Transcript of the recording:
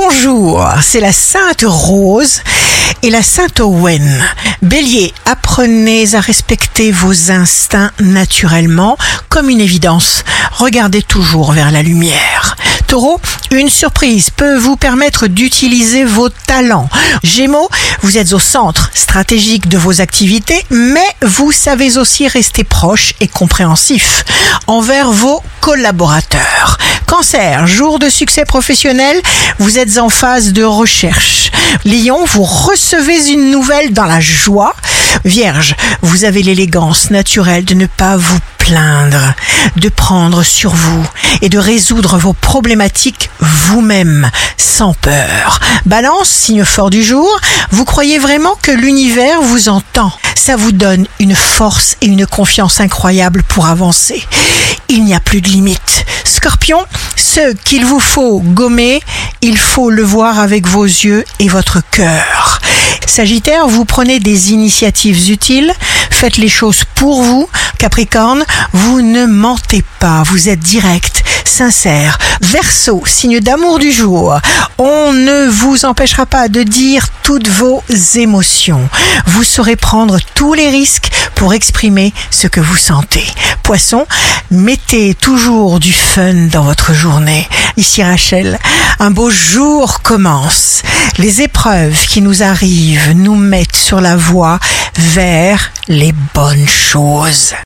Bonjour, c'est la Sainte Rose et la Sainte Owen. Bélier, apprenez à respecter vos instincts naturellement comme une évidence. Regardez toujours vers la lumière. Taureau, une surprise peut vous permettre d'utiliser vos talents. Gémeaux, vous êtes au centre stratégique de vos activités, mais vous savez aussi rester proche et compréhensif envers vos collaborateurs. Cancer, jour de succès professionnel, vous êtes en phase de recherche. Lion, vous recevez une nouvelle dans la joie. Vierge, vous avez l'élégance naturelle de ne pas vous plaindre, de prendre sur vous et de résoudre vos problématiques vous-même, sans peur. Balance, signe fort du jour, vous croyez vraiment que l'univers vous entend. Ça vous donne une force et une confiance incroyable pour avancer. Il n'y a plus de limite. Scorpion, ce qu'il vous faut gommer, il faut le voir avec vos yeux et votre cœur. Sagittaire, vous prenez des initiatives utiles, faites les choses pour vous. Capricorne, vous ne mentez pas, vous êtes direct, sincère. Verseau, signe d'amour du jour, on ne vous empêchera pas de dire toutes vos émotions. Vous saurez prendre tous les risques pour exprimer ce que vous sentez. Poisson, mettez toujours du fun dans votre journée. Ici Rachel, un beau jour commence. Les épreuves qui nous arrivent nous mettent sur la voie vers les bonnes choses.